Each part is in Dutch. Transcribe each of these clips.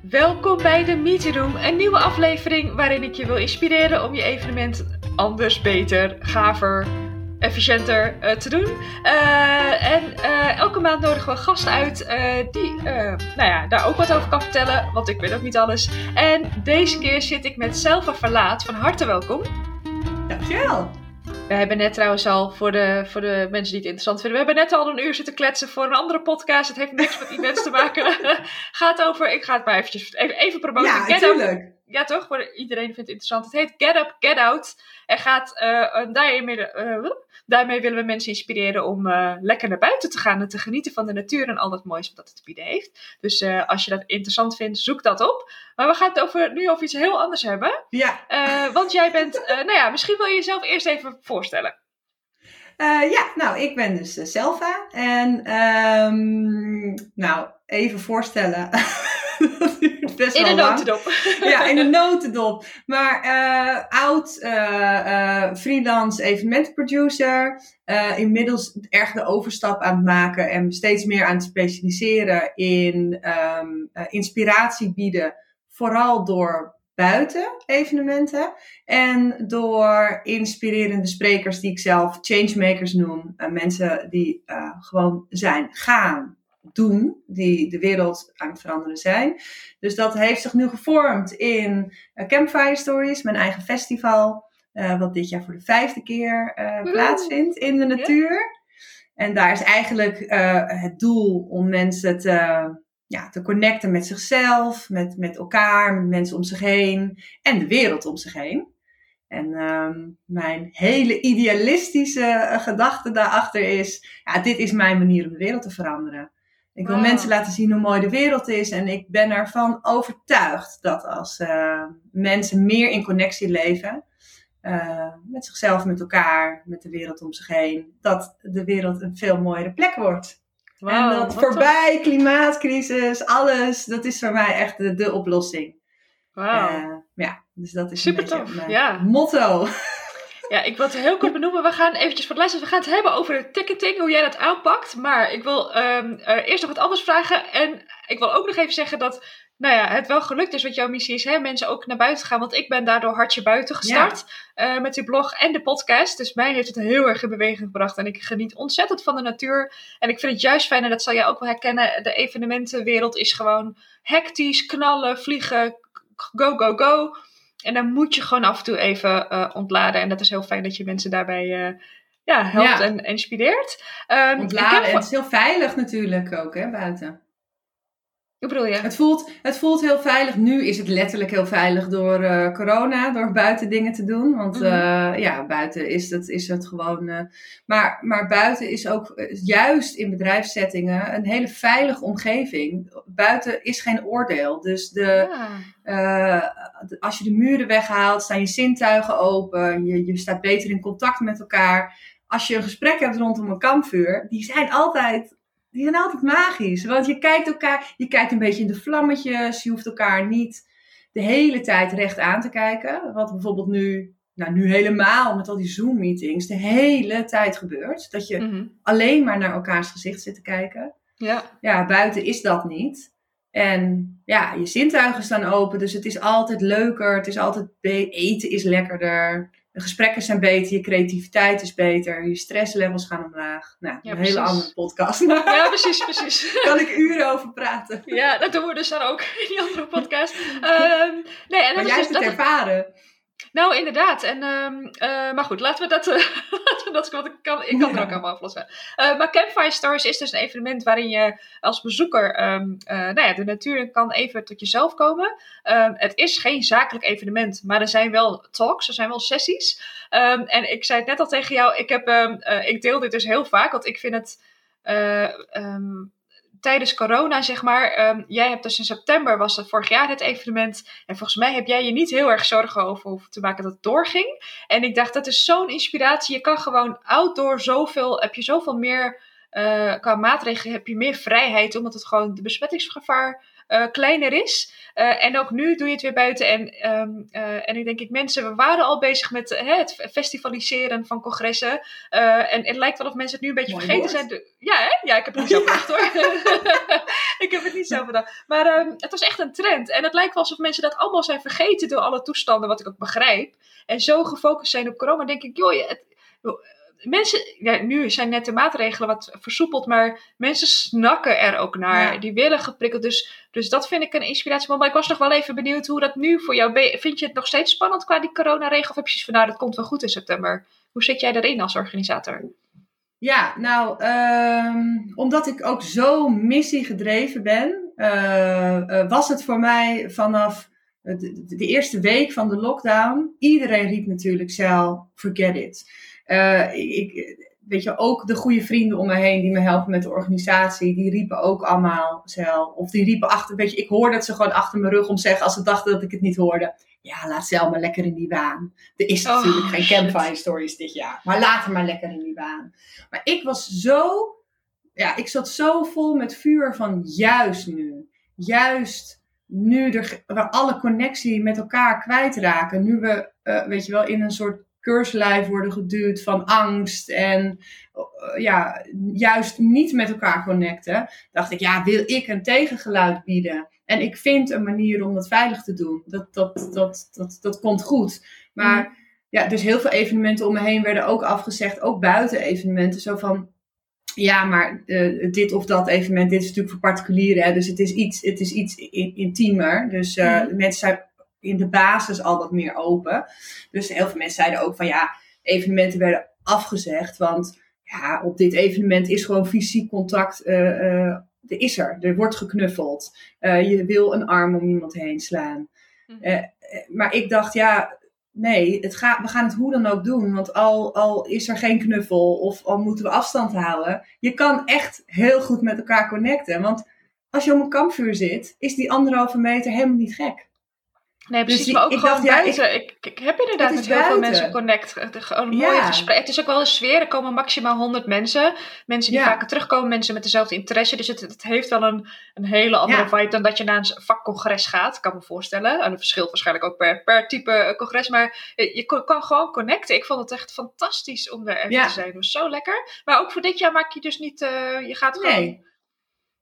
Welkom bij de Meeting Room, een nieuwe aflevering waarin ik je wil inspireren om je evenement anders, beter, gaver, efficiënter uh, te doen. Uh, en uh, elke maand nodigen we gasten uit die nou ja, daar ook wat over kan vertellen, want ik weet ook niet alles. En deze keer zit ik met Selva Verlaat. Van harte welkom. Dankjewel. We hebben net trouwens al, voor de, voor de mensen die het interessant vinden, we hebben net al een uur zitten kletsen voor een andere podcast. Het heeft niks met events te maken. Gaat over, ik ga het maar eventjes even, even promoten. Ja, natuurlijk. Ja, toch? Voor iedereen vindt het interessant. Het heet Get Up, Get Out. En gaat, uh, daarmee, uh, daarmee willen we mensen inspireren om uh, lekker naar buiten te gaan en te genieten van de natuur en al dat moois wat het te bieden heeft. Dus als je dat interessant vindt, zoek dat op. Maar we gaan het over, nu over iets heel anders hebben. Ja. want jij bent, nou ja, misschien wil je jezelf eerst even voorstellen. ja, nou, ik ben dus Selva. En, um, nou, even voorstellen. best in een notendop. Ja, in een notendop. Maar uh, oud uh, uh, freelance evenementproducer. inmiddels erg de overstap aan het maken en steeds meer aan het specialiseren in um, inspiratie bieden. Vooral door buiten evenementen. En door inspirerende sprekers die ik zelf changemakers noem. mensen die gewoon zijn gaan doen, die de wereld aan het veranderen zijn. Dus dat heeft zich nu gevormd in uh, Campfire Stories, mijn eigen festival, uh, wat dit jaar voor de vijfde keer uh, plaatsvindt in de natuur. En daar is eigenlijk het doel om mensen te, ja, te connecten met zichzelf, met, met elkaar, met mensen om zich heen en de wereld om zich heen. En um, mijn hele idealistische gedachte daarachter is: ja, dit is mijn manier om de wereld te veranderen. Ik wil mensen laten zien hoe mooi de wereld is. En ik ben ervan overtuigd dat als uh, mensen meer in connectie leven, uh, met zichzelf, met elkaar, met de wereld om zich heen, dat de wereld een veel mooiere plek wordt. Wow, en dat voorbij, klimaatcrisis, alles, dat is voor mij echt de, de oplossing. Wow. Uh, ja, dus dat is Super tof. mijn ja. motto. Ja, ik wil het heel kort benoemen. We gaan eventjes voor het luisteren. We gaan het hebben over de ticketing, hoe jij dat aanpakt. Maar ik wil um, uh, eerst nog wat anders vragen. En ik wil ook nog even zeggen dat nou ja, het wel gelukt is wat jouw missie is. Hè? Mensen ook naar buiten gaan. Want ik ben daardoor hartje buiten gestart. Ja. Uh, met die blog en de podcast. Dus mij heeft het heel erg in beweging gebracht. En ik geniet ontzettend van de natuur. En ik vind het juist fijn, en dat zal jij ook wel herkennen. De evenementenwereld is gewoon hectisch, knallen, vliegen, go, go, go. En dan moet je gewoon af en toe even uh, ontladen. En dat is heel fijn dat je mensen daarbij uh, ja, helpt ja. en inspireert. Um, ontladen, en het is heel veilig natuurlijk ook hè, buiten. Hoe bedoel je? Het voelt, het voelt heel veilig. Nu is het letterlijk heel veilig door uh, corona, door buiten dingen te doen. Want mm -hmm. uh, ja, buiten is het, is het gewoon. Uh, maar, maar buiten is ook juist in bedrijfssettingen een hele veilige omgeving. Buiten is geen oordeel. Dus de, ja. als je de muren weghaalt, staan je zintuigen open. Je, je staat beter in contact met elkaar. Als je een gesprek hebt rondom een kampvuur, die zijn altijd die zijn altijd magisch. Want je kijkt elkaar, je kijkt een beetje in de vlammetjes. Je hoeft elkaar niet de hele tijd recht aan te kijken. Wat bijvoorbeeld nu, nou nu helemaal met al die Zoom-meetings, de hele tijd gebeurt. Dat je mm-hmm. alleen maar naar elkaars gezicht zit te kijken. Ja. Ja, buiten is dat niet. En ja, je zintuigen staan open, dus het is altijd leuker. Het is altijd eten is lekkerder. De gesprekken zijn beter, je creativiteit is beter, je stresslevels gaan omlaag. Nou, ja, een precies. hele andere podcast. Ja, precies, precies. Daar kan ik uren over praten. Ja, dat doen we dus dan ook in die andere podcast. Um, nee, en maar jij hebt het ervaren. Nou, inderdaad. En, um, uh, maar goed, laten we dat. Uh, laten we dat want ik kan, ik kan ja. er ook allemaal aflossen. Uh, maar Campfire Stories is dus een evenement waarin je als bezoeker um, nou ja, de natuur kan even tot jezelf komen. Um, het is geen zakelijk evenement, maar er zijn wel talks, er zijn wel sessies. en ik zei het net al tegen jou, ik, heb, ik deel dit dus heel vaak, want ik vind het tijdens corona, zeg maar. Um, jij hebt dus in september, was dat vorig jaar het evenement. En volgens mij heb jij je niet heel erg zorgen over hoeven te maken dat het doorging. En ik dacht, dat is zo'n inspiratie. Je kan gewoon outdoor zoveel, heb je zoveel meer, uh, maatregelen heb je meer vrijheid. Omdat het gewoon de besmettingsgevaar kleiner is. en ook nu doe je het weer buiten. En, ehm, en nu denk ik, mensen, we waren al bezig met het festivaliseren van congressen. en het lijkt wel of mensen het nu een beetje vergeten zijn. ja, hè? Ja, ik heb het niet zo bedacht hoor. ik heb het niet zo bedacht. Maar ehm, het was echt een trend. En het lijkt wel alsof mensen dat allemaal zijn vergeten door alle toestanden, wat ik ook begrijp. En zo gefocust zijn op corona, denk ik, joh, het, mensen, ja, nu zijn net de maatregelen wat versoepeld, maar mensen snakken er ook naar. Die willen geprikkeld. Dus, dus dat vind ik een inspiratie. Maar ik was nog wel even benieuwd hoe dat nu voor jou Vind je het nog steeds spannend qua die coronaregel? Of heb je zoiets van, nou, dat komt wel goed in september. Hoe zit jij daarin als organisator? Ja, nou, ehm, omdat ik ook zo missiegedreven ben, uh, was het voor mij vanaf de, de, eerste week van de lockdown, iedereen riep natuurlijk zelf, forget it. Uh, ik, weet je, ook de goede vrienden om me heen die me helpen met de organisatie, die riepen ook allemaal zelf. Of die riepen achter, weet je, ik hoorde het ze gewoon achter mijn rug om zeggen als ze dachten dat ik het niet hoorde. Ja, laat zelf maar lekker in die baan. Er is natuurlijk oh, geen campfire stories dit jaar, maar laat hem maar lekker in die baan. Maar ik was zo, ja, ik zat zo vol met vuur van juist nu. Juist nu er, we alle connectie met elkaar kwijtraken. Nu we, uh, weet je wel, in een soort keurslijf worden geduwd van angst en uh, ja, juist niet met elkaar connecten, dacht ik, ja, wil ik een tegengeluid bieden? En ik vind een manier om dat veilig te doen. Dat, dat, dat, dat, dat komt goed. Maar mm. ja, dus heel veel evenementen om me heen werden ook afgezegd, ook buiten evenementen. Zo van, ja, maar uh, dit of dat evenement, dit is natuurlijk voor particulieren. Hè, dus het is iets, het is iets intiemer. Dus uh, mm. mensen zijn in de basis al wat meer open. Dus heel veel mensen zeiden ook van ja, evenementen werden afgezegd. Want ja, op dit evenement is gewoon fysiek contact. Uh, uh, er is er. Er wordt geknuffeld. Uh, je wil een arm om iemand heen slaan. Mm. maar ik dacht, ja, nee, het gaat, we gaan het hoe dan ook doen. Want al, al is er geen knuffel of al moeten we afstand houden. Je kan echt heel goed met elkaar connecten. Want als je om een kampvuur zit, is die anderhalve meter helemaal niet gek. Nee, dus precies, maar ook gewoon buiten. ik, ik, heb inderdaad met heel veel mensen connect. Gewoon een mooie gesprek. Het is ook wel een sfeer. Er komen maximaal 100 mensen. Mensen die vaker terugkomen. Mensen met dezelfde interesse. Dus het, het heeft wel een, een hele andere vibe dan dat je naar een vakcongres gaat. Kan me voorstellen. En dat verschilt waarschijnlijk ook per, per type eh, congres. Maar je, je kan gewoon connecten. Ik vond het echt fantastisch om er even te zijn. Het was zo lekker. Maar ook voor dit jaar maak je dus niet... Uh, je gaat gewoon... Nee.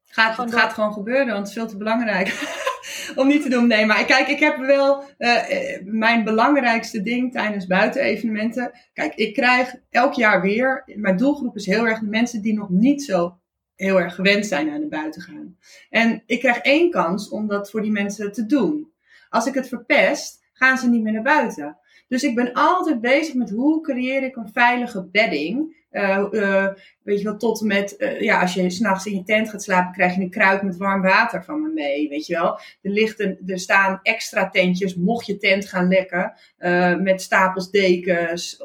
Gaat, het gaat gewoon gebeuren, want het is veel te belangrijk om niet te doen. Nee, maar kijk, ik heb wel uh, mijn belangrijkste ding tijdens buitenevenementen. Kijk, ik krijg elk jaar weer, mijn doelgroep is heel erg de mensen die nog niet zo heel erg gewend zijn naar de buiten gaan. En ik krijg één kans om dat voor die mensen te doen. Als ik het verpest, gaan ze niet meer naar buiten. Dus ik ben altijd bezig met hoe creëer ik een veilige bedding uh, uh, weet je wel, tot met, uh, ja, als je s'nachts in je tent gaat slapen, krijg je een kruik met warm water van me mee, weet je wel. Er, ligt een, er staan extra tentjes, mocht je tent gaan lekken, met stapels dekens,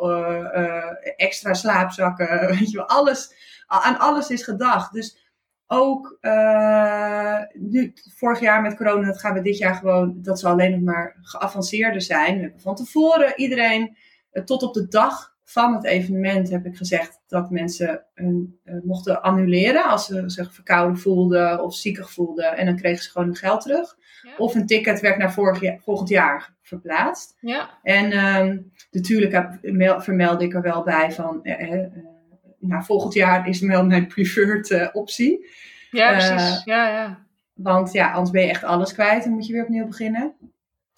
extra slaapzakken, weet je wel. Alles, aan alles is gedacht. Dus ook nu, vorig jaar met corona, dat gaan we dit jaar gewoon, dat zal alleen nog maar geavanceerder zijn. We hebben van tevoren iedereen tot op de dag van het evenement heb ik gezegd dat mensen hun, uh, mochten annuleren als ze zich verkouden voelden of ziekig voelden. En dan kregen ze gewoon hun geld terug. Of een ticket werd naar vorig volgend jaar verplaatst. Ja. En um, natuurlijk heb, vermeld ik er wel bij van, uh, uh, nou, volgend jaar is wel mijn preferred optie. Ja, precies. ja, ja. Want ja, anders ben je echt alles kwijt en moet je weer opnieuw beginnen.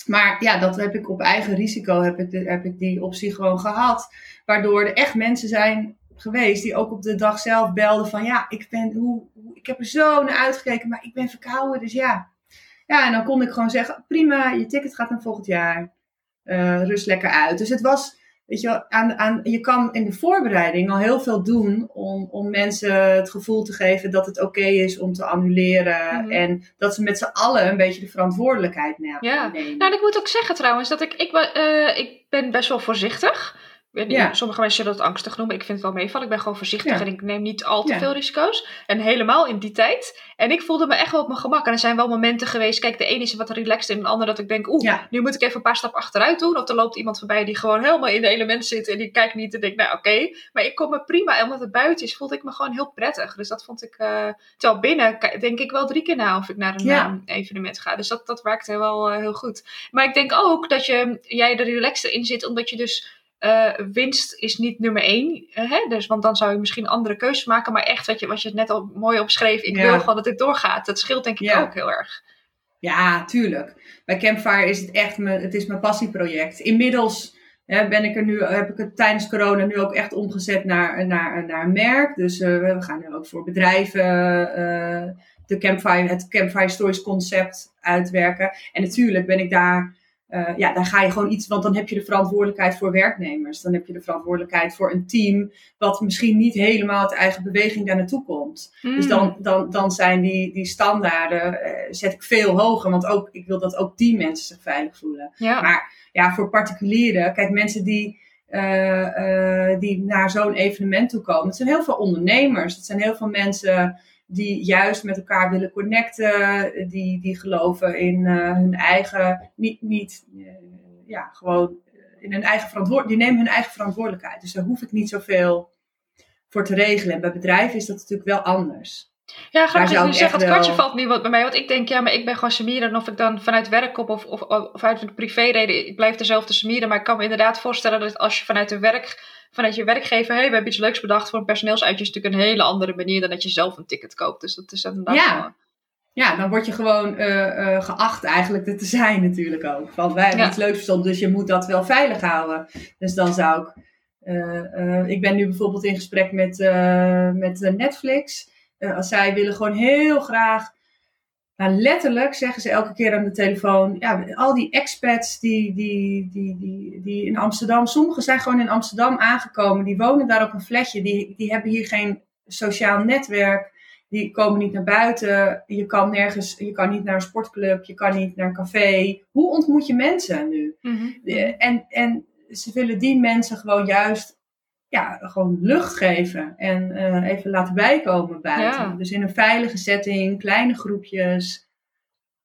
Maar ja, dat heb ik op eigen risico, heb ik, heb ik die optie gewoon gehad. Waardoor er echt mensen zijn geweest die ook op de dag zelf belden van ja, ik, ben, hoe, ik heb er zo naar uitgekeken, maar ik ben verkouden, dus ja. Ja, en dan kon ik gewoon zeggen, prima, je ticket gaat dan volgend jaar. Uh, rust lekker uit. Dus het was, weet je aan, aan, je kan in de voorbereiding al heel veel doen om, om mensen het gevoel te geven dat het oké is om te annuleren. Mhm. En dat ze met z'n allen een beetje de verantwoordelijkheid nemen. Ja, nou ik moet ook zeggen trouwens dat ik, ik, uh, ik ben best wel voorzichtig weet niet, Ja. Sommige mensen zullen dat angstig noemen. Ik vind het wel meevallen. Ik ben gewoon voorzichtig Ja. en ik neem niet al te Ja. veel risico's. En helemaal in die tijd. En ik voelde me echt wel op mijn gemak. En er zijn wel momenten geweest. Kijk, de ene is wat relaxed en de andere dat ik denk, oeh, nu moet ik even een paar stappen achteruit doen. Of er loopt iemand voorbij die gewoon helemaal in de element zit en die kijkt niet en denkt, nou oké. Maar ik kom me prima. En omdat het buiten is, voelde ik me gewoon heel prettig. Dus dat vond ik, eh terwijl binnen denk ik wel drie keer na of ik naar een Ja. eh, evenement ga. Dus dat, dat werkte wel eh, heel goed. Maar ik denk ook dat je, jij er relaxter in zit, omdat je dus eh, winst is niet nummer één. eh, hè? Dus, want dan zou je misschien andere keuzes maken. Maar echt, wat je, wat je net al mooi opschreef, ik Ja. wil gewoon dat dit doorgaat. Dat scheelt denk ik Ja. ook heel erg. Ja, tuurlijk. Bij Campfire is het echt mijn, het is mijn passieproject. Inmiddels hè, ben ik er nu, heb ik het tijdens corona nu ook echt omgezet naar, naar, naar een merk. Dus eh, we gaan nu ook voor bedrijven de Campfire, het Campfire Stories concept uitwerken. En natuurlijk ben ik daar, eh, ja, daar ga je gewoon iets, want dan heb je de verantwoordelijkheid voor werknemers. Dan heb je de verantwoordelijkheid voor een team, wat misschien niet helemaal uit eigen beweging daar naartoe komt. Dus Mm. dan, dan, dan zijn die, die standaarden, eh, zet ik veel hoger. Want ook, ik wil dat ook die mensen zich veilig voelen. Ja. Maar ja, voor particulieren, kijk, mensen die, eh, die naar zo'n evenement toe komen. Het zijn heel veel ondernemers. Het zijn heel veel mensen die juist met elkaar willen connecten. Die, die geloven in eh, hun eigen, niet, niet eh, ja, gewoon in hun eigen verantwoordelijkheid. Die nemen hun eigen verantwoordelijkheid. Dus daar hoef ik niet zoveel voor te regelen. En bij bedrijven is dat natuurlijk wel anders. Ja, grappig zou dat je zegt, het kwartje wel- valt nu wat bij mij. Want ik denk, ja, maar ik ben gewoon Samira. En of ik dan vanuit werk kom of, of, of uit een privéreden, ik blijf dezelfde Samira. Maar ik kan me inderdaad voorstellen dat als je vanuit, de werk, vanuit je werkgever, hey, we hebben iets leuks bedacht voor een personeelsuitje, is natuurlijk een hele andere manier dan dat je zelf een ticket koopt. Dus dat is inderdaad Ja. wel- Ja, dan word je gewoon eh, eh, geacht eigenlijk er te zijn natuurlijk ook. Want wij hebben Ja. iets leuks verzonnen, dus je moet dat wel veilig houden. Dus dan zou ik... eh, ik ben nu bijvoorbeeld in gesprek met, met Netflix. Als zij willen gewoon heel graag... Nou, letterlijk zeggen ze elke keer aan de telefoon... Ja, al die expats die, die, die, die, die in Amsterdam... Sommigen zijn gewoon in Amsterdam aangekomen. Die wonen daar op een flatje. Die, die hebben hier geen sociaal netwerk die komen niet naar buiten. Je kan nergens, je kan niet naar een sportclub, je kan niet naar een café. Hoe ontmoet je mensen nu? Mhm. De- En, en ze willen die mensen gewoon juist ja, gewoon lucht geven en eh, even laten bijkomen buiten. Ja. Dus in een veilige setting, kleine groepjes.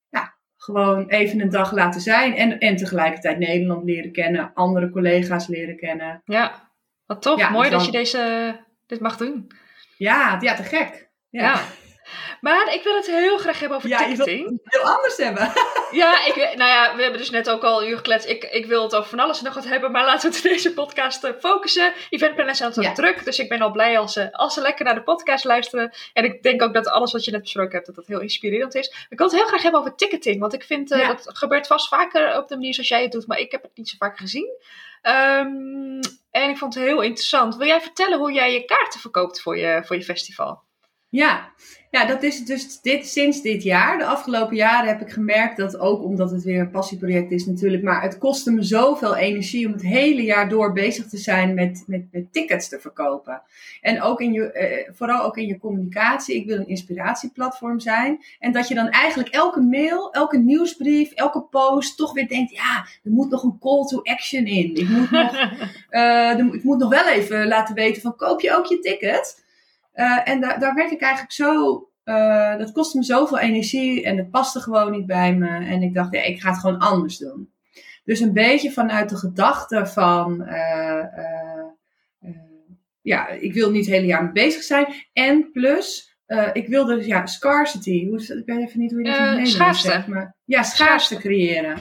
Ja, gewoon even een dag laten zijn. En, en tegelijkertijd Nederland leren kennen, andere collega's leren kennen. Ja, wat tof. Ja, Mooi dus dat je deze, dit mag doen. Ja, ja te gek. Ja. Maar ik wil het heel graag hebben over Ja, je wil ticketing. het heel anders hebben. Ja, ik, nou ja, we hebben dus net ook al een uur gekletst. Ik, ik wil het over van alles en nog wat hebben, maar laten we het in deze podcast eh, focussen. Eventplanners zijn altijd Ja. druk, dus ik ben al blij als ze, als ze lekker naar de podcast luisteren. En ik denk ook dat alles wat je net besproken hebt, dat dat heel inspirerend is. Ik wil het heel graag hebben over ticketing, want ik vind, eh, Ja. dat gebeurt vast vaker op de manier zoals jij het doet, maar ik heb het niet zo vaak gezien. Ehm, en ik vond het heel interessant. Wil jij vertellen hoe jij je kaarten verkoopt voor je, voor je festival? Ja. ja, dat is dus dit, sinds dit jaar. De afgelopen jaren heb ik gemerkt dat ook omdat het weer een passieproject is natuurlijk. Maar het kostte me zoveel energie om het hele jaar door bezig te zijn met, met, met tickets te verkopen. En ook in je, eh, vooral ook in je communicatie. Ik wil een inspiratieplatform zijn. En dat je dan eigenlijk elke mail, elke nieuwsbrief, elke post toch weer denkt... Ja, er moet nog een call to action in. Ik moet nog eh, er- ik moet nog wel even laten weten van koop je ook je ticket? Eh, en daar daar werd ik eigenlijk zo, eh, dat kostte me zoveel energie en het paste gewoon niet bij me. En ik dacht, ja, ik ga het gewoon anders doen. Dus een beetje vanuit de gedachte van, eh, ja, ik wil niet het hele jaar mee bezig zijn. En plus, ik wilde, ja, scarcity. Hoe is dat? Ik weet even niet hoe je dat in het Nederlands zegt. Maar, ja, schaarste creëren.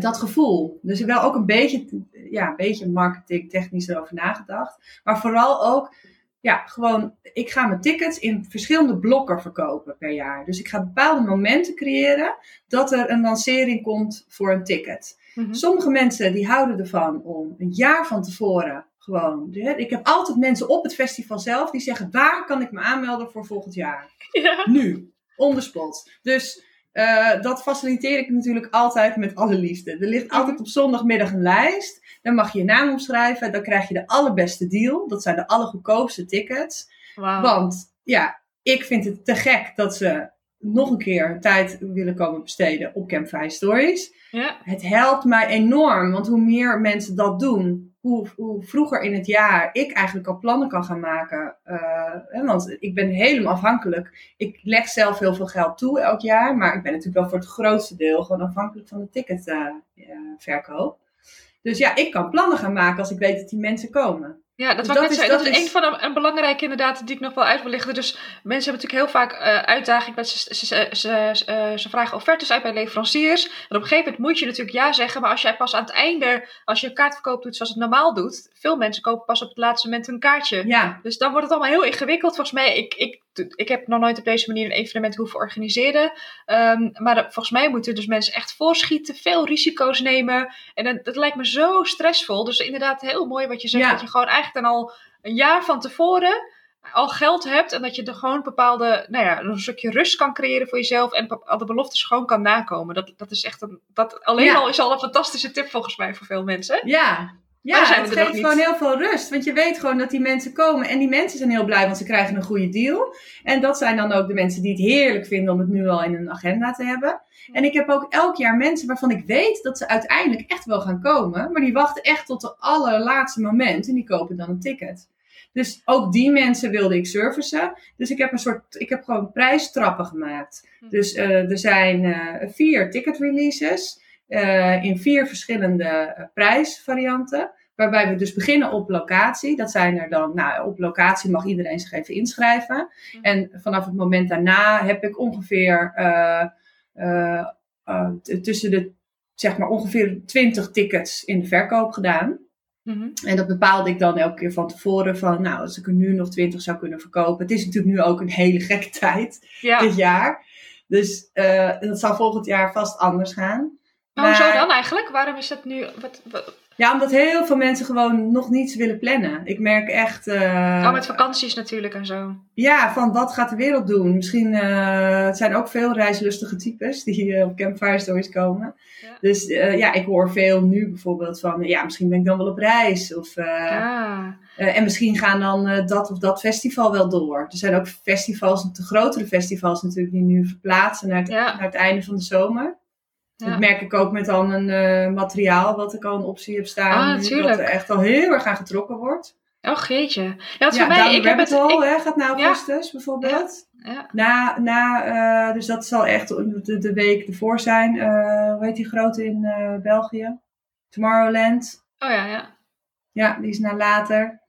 Dat gevoel. Dus ik wel ook een beetje, ja, een beetje marketing technisch erover nagedacht. Maar vooral ook, ja, gewoon, ik ga mijn tickets in verschillende blokken verkopen per jaar. Dus ik ga bepaalde momenten creëren dat er een lancering komt voor een ticket. Mhm. Sommige mensen die houden ervan om een jaar van tevoren gewoon. Ik heb altijd mensen op het festival zelf die zeggen: waar kan ik me aanmelden voor volgend jaar? Ja. Nu, on the spot. Dus eh, dat faciliteer ik natuurlijk altijd met alle liefde. Er ligt altijd op zondagmiddag een lijst. Dan mag je je naam opschrijven. Dan krijg je de allerbeste deal. Dat zijn de allergoedkoopste tickets. Want ja, ik vind het te gek dat ze nog een keer tijd willen komen besteden op Campfire Stories. Ja. Het helpt mij enorm, want hoe meer mensen dat doen, hoe, vroeger in het jaar ik eigenlijk al plannen kan gaan maken. Hè, want ik ben helemaal afhankelijk. Ik leg zelf heel veel geld toe elk jaar. Maar ik ben natuurlijk wel voor het grootste deel gewoon afhankelijk van de ticketverkoop. dus ja, ik kan plannen gaan maken als ik weet dat die mensen komen. Ja, dat, dus dat, is, dat, dat is, een van de een belangrijke inderdaad die ik nog wel uit wil lichten. Dus mensen hebben natuurlijk heel vaak uh, uitdaging. Dat ze, ze, ze, ze, ze vragen offertes uit bij leveranciers. En op een gegeven moment moet je natuurlijk ja zeggen. Maar als jij pas aan het einde, als je een kaartverkoop doet zoals het normaal doet. Veel mensen kopen pas op het laatste moment hun kaartje. Ja. Dus dan wordt het allemaal heel ingewikkeld. Volgens mij, ik, ik, ik heb nog nooit op deze manier een evenement hoeven organiseren. Um, maar volgens mij moeten dus mensen echt voorschieten, veel risico's nemen. En dat, dat lijkt me zo stressvol. Dus inderdaad heel mooi wat je zegt. Dat je gewoon eigenlijk dan al een jaar van tevoren al geld hebt en dat je er gewoon bepaalde, nou ja, een stukje rust kan creëren voor jezelf en al de beloftes gewoon kan nakomen. Dat, dat is echt een, dat alleen al is al een fantastische tip volgens mij voor veel mensen. Ja, ja, het geeft gewoon heel veel rust. Want je weet gewoon dat die mensen komen. En die mensen zijn heel blij, want ze krijgen een goede deal. En dat zijn dan ook de mensen die het heerlijk vinden om het nu al in hun agenda te hebben. En ik heb ook elk jaar mensen waarvan ik weet dat ze uiteindelijk echt wel gaan komen. Maar die wachten echt tot de allerlaatste moment. En die kopen dan een ticket. Dus ook die mensen wilde ik servicen. Dus ik heb een soort, ik heb gewoon prijstrappen gemaakt. Hm. Dus uh, er zijn uh, vier ticket releases. Uh, in vier verschillende uh, prijsvarianten. Waarbij we dus beginnen op locatie. Dat zijn er dan, nou, op locatie mag iedereen zich even inschrijven. Mhm. En vanaf het moment daarna heb ik ongeveer uh, tussen de, zeg maar, ongeveer 20 tickets in de verkoop gedaan. Mhm. En dat bepaalde ik dan elke keer van tevoren van, nou, als ik er nu nog 20 zou kunnen verkopen. Het is natuurlijk nu ook een hele gekke tijd, dit jaar. Dus dat zal volgend jaar vast anders gaan. Maar hoezo dan eigenlijk? Waarom is dat nu... Wat, Ja, omdat heel veel mensen gewoon nog niets willen plannen. Ik merk echt... Uh, oh, met vakanties natuurlijk en zo. Ja, van wat gaat de wereld doen? Misschien uh, het zijn ook veel reislustige types die uh, op Campfire Stories komen. Ja. Dus ja, ik hoor veel nu bijvoorbeeld van... Ja, misschien ben ik dan wel op reis. Of, ah. en misschien gaan dan dat of dat festival wel door. Er zijn ook festivals, de grotere festivals natuurlijk... die nu verplaatsen naar het, ja. naar het einde van de zomer. Dat merk ik ook met dan een uh, materiaal wat ik al een optie heb staan. Ah, nu, dat er echt al heel erg aan getrokken wordt. Oh, jeetje. Ja, ja voor mij, ik heb het, hè, gaat naar augustus bijvoorbeeld. Ja. Na, na, uh, dus dat zal echt de, de week ervoor zijn. Uh, hoe heet die grote in België? Tomorrowland. Oh ja, ja. Ja, die is naar later.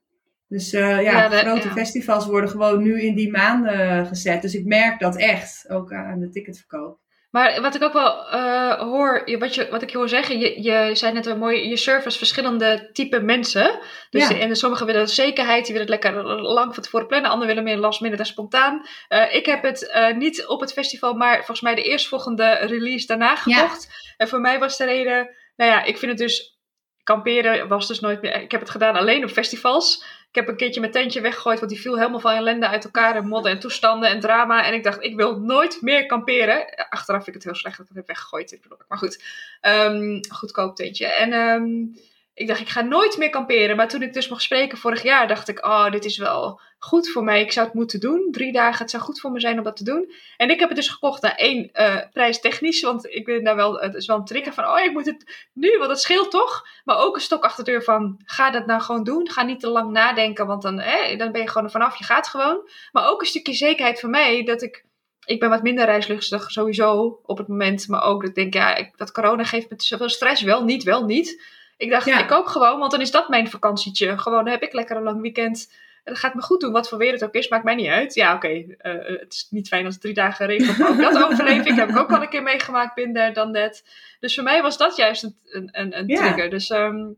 Dus ja, de, grote festivals worden gewoon nu in die maanden gezet. Dus ik merk dat echt, ook aan de ticketverkoop. Maar wat ik ook wel uh, hoor, wat, je, wat ik je hoor zeggen, je, je zei net wel mooi, je service verschillende type mensen. Dus ja. en sommigen willen zekerheid, die willen het lekker lang van tevoren plannen, anderen willen meer last minute en spontaan. Uh, ik heb het uh, niet op het festival, maar volgens mij de eerstvolgende release daarna gekocht. Ja. En voor mij was de reden, nou ja, ik vind het dus, kamperen was dus nooit meer, ik heb het gedaan alleen op festivals. Ik heb een keertje mijn tentje weggegooid, want die viel helemaal van ellende uit elkaar. En modder en toestanden en drama. En ik dacht, ik wil nooit meer kamperen. Achteraf vind ik het heel slecht dat ik het heb weggegooid. Maar goed, um, goedkoop tentje. En um, ik dacht, ik ga nooit meer kamperen. Maar toen ik dus mocht spreken vorig jaar, dacht ik, oh, dit is wel goed voor mij. Ik zou het moeten doen. Drie dagen, het zou goed voor me zijn om dat te doen. En ik heb het dus gekocht naar één, uh, prijstechnisch. Want ik ben daar wel, het is wel een trigger van, oh, ik moet het nu, want het scheelt toch. Maar ook een stok achter de deur van, ga dat nou gewoon doen. Ga niet te lang nadenken, want dan, eh, dan ben je gewoon er vanaf. Je gaat gewoon. Maar ook een stukje zekerheid voor mij, dat ik ik ben wat minder reislustig sowieso op het moment. Maar ook dat ik denk, ja, ik, dat corona geeft me zoveel stress. Wel niet, wel niet. Ik dacht, ik koop gewoon, want dan is dat mijn vakantietje. Gewoon, dan heb ik lekker een lang weekend. En dat gaat me goed doen, wat voor weer het ook is, maakt mij niet uit. Ja, oké, okay, uh, eh, het is niet fijn als het drie dagen regent. Maar ook dat overleef ik. Heb ik ook al een keer meegemaakt, binnen dan net. Dus voor mij was dat juist een, een, een trigger. Dus, um,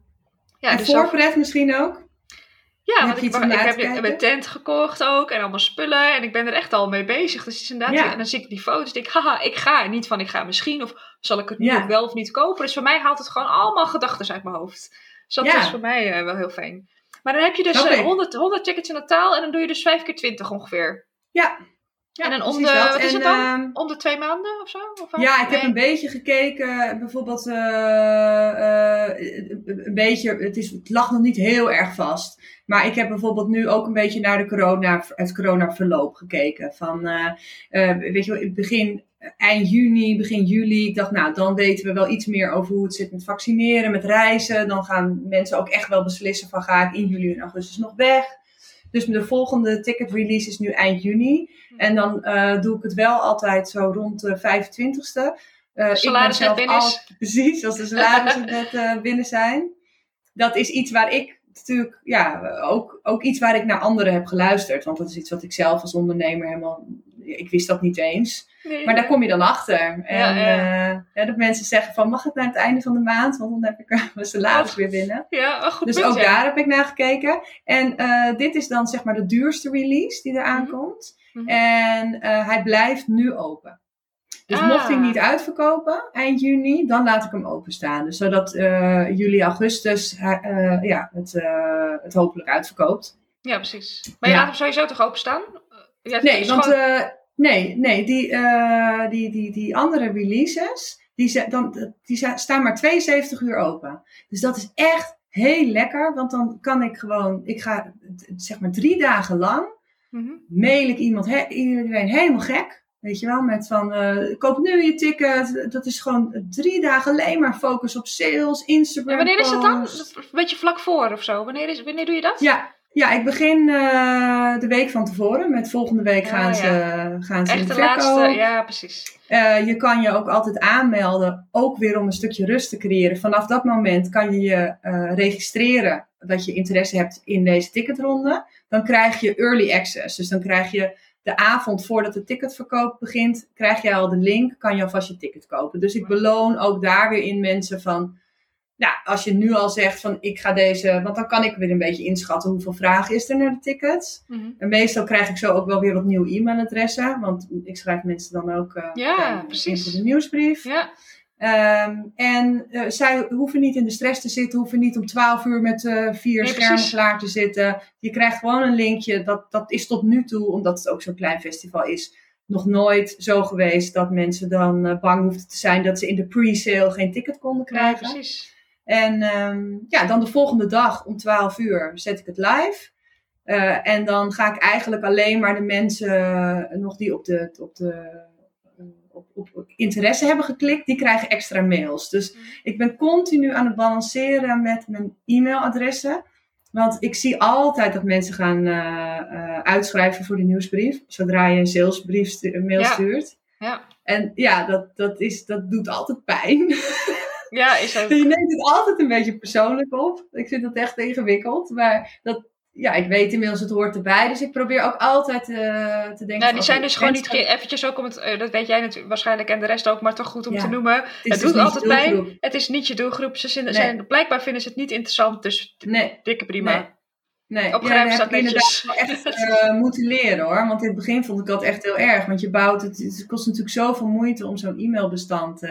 ja, en dus voorpret misschien ook? Ja, want ik, ik heb mijn tent gekocht ook en allemaal spullen. En ik ben er echt al mee bezig. Dus is inderdaad, en dan zie ik die foto's en denk haha, ik ga. Niet van ik ga misschien of zal ik het nu ja. wel of niet kopen. Dus voor mij haalt het gewoon allemaal gedachten uit mijn hoofd. Dus dat is voor mij uh, wel heel fijn. Maar dan heb je dus okay. uh, 100, 100 tickets in totaal en dan doe je dus 5 keer 20 ongeveer. Ja, ja, en dan om de, wat is het dan? Uh, om de twee maanden of zo? Of ja, ik nee. heb een beetje gekeken. Bijvoorbeeld uh, uh, een beetje, het, is, het lag nog niet heel erg vast. Maar ik heb bijvoorbeeld nu ook een beetje naar de corona, het coronaverloop gekeken. Van, weet je wel, in het begin eind juni, begin juli. Ik dacht, nou, dan weten we wel iets meer over hoe het zit met vaccineren, met reizen. Dan gaan mensen ook echt wel beslissen van ga ik in juli en augustus nog weg. Dus de volgende ticket release is nu eind juni. En dan uh, doe ik het wel altijd zo rond de 25ste. Uh, salaris net binnen al, Precies, als de salarissen net uh, binnen zijn. Dat is iets waar ik natuurlijk, ja, ook, ook iets waar ik naar anderen heb geluisterd. Want dat is iets wat ik zelf als ondernemer helemaal, ik wist dat niet eens. Nee, maar daar kom je dan achter. En ja, ja. Uh, dat mensen zeggen van, mag het naar het einde van de maand? Want dan heb ik mijn salaris oh. weer binnen. Ja, goed dus ook daar heb ik naar gekeken. En uh, dit is dan zeg maar de duurste release die er aankomt. Mm -hmm. En hij blijft nu open. Dus ah. mocht hij niet uitverkopen eind juni, dan laat ik hem openstaan. Dus zodat uh, juli, augustus uh, ja, het, uh, het hopelijk uitverkoopt. Ja, precies. Maar je ja. laat hem sowieso toch openstaan? Nee, want gewoon... nee, nee die, die, die, die andere releases, die, dan, die staan maar 72 uur open. Dus dat is echt heel lekker, want dan kan ik gewoon, ik ga zeg maar drie dagen lang, mm -hmm. mail ik iemand, he, iedereen helemaal gek. Weet je wel, met van uh, koop nu je ticket. Dat is gewoon drie dagen alleen maar focus op sales, Instagram. En wanneer is het dan? Een beetje vlak voor of zo? Wanneer, is, wanneer doe je dat? Ja, ja ik begin uh, de week van tevoren. Met volgende week gaan ja, ze, ja. gaan ze Echt in de, de laatste, ja precies. Uh, je kan je ook altijd aanmelden, ook weer om een stukje rust te creëren. Vanaf dat moment kan je je registreren dat je interesse hebt in deze ticketronde. Dan krijg je early access. Dus dan krijg je de avond voordat de ticketverkoop begint, krijg je al de link, kan je alvast je ticket kopen. Dus ik beloon ook daar weer in mensen van, nou, als je nu al zegt van ik ga deze, want dan kan ik weer een beetje inschatten hoeveel vragen is er naar de tickets. Mm -hmm. En meestal krijg ik zo ook wel weer wat nieuwe e-mailadressen, want ik schrijf mensen dan ook uh, ja, precies. de nieuwsbrief. Ja. Um, en uh, zij hoeven niet in de stress te zitten, hoeven niet om 12 uur met uh, vier nee, schermen precies. klaar te zitten. Je krijgt gewoon een linkje. Dat, dat is tot nu toe, omdat het ook zo'n klein festival is, nog nooit zo geweest dat mensen dan uh, bang hoefden te zijn dat ze in de pre-sale geen ticket konden krijgen. Ja, precies. En um, ja, dan de volgende dag om 12 uur zet ik het live. en dan ga ik eigenlijk alleen maar de mensen nog die op de, op de op, op, interesse hebben geklikt, die krijgen extra mails. Dus ik ben continu aan het balanceren met mijn e-mailadressen. Want ik zie altijd dat mensen gaan uh, uh, uitschrijven voor de nieuwsbrief. Zodra je een salesbrief stu een mail ja. stuurt. Ja. En ja, dat, dat, is, dat doet altijd pijn. Ja, is ook... Je neemt het altijd een beetje persoonlijk op. Ik vind dat echt ingewikkeld. Maar dat, ja, ik weet inmiddels, het hoort erbij. Dus ik probeer ook altijd uh, te denken. Nou, die zijn dus gewoon niet eventjes ook om het, uh, dat weet jij natuurlijk waarschijnlijk en de rest ook, maar toch goed om ja, te noemen. Het, het doet dus altijd pijn. Het is niet je doelgroep. Ze zijn, nee. zijn, blijkbaar vinden ze het niet interessant, dus nee. dikke prima. Nee. Nee, Opgeruimd ja, staat netjes. echt uh, moeten leren hoor. Want in het begin vond ik dat echt heel erg. Want je bouwt het, het kost natuurlijk zoveel moeite om zo'n e-mailbestand.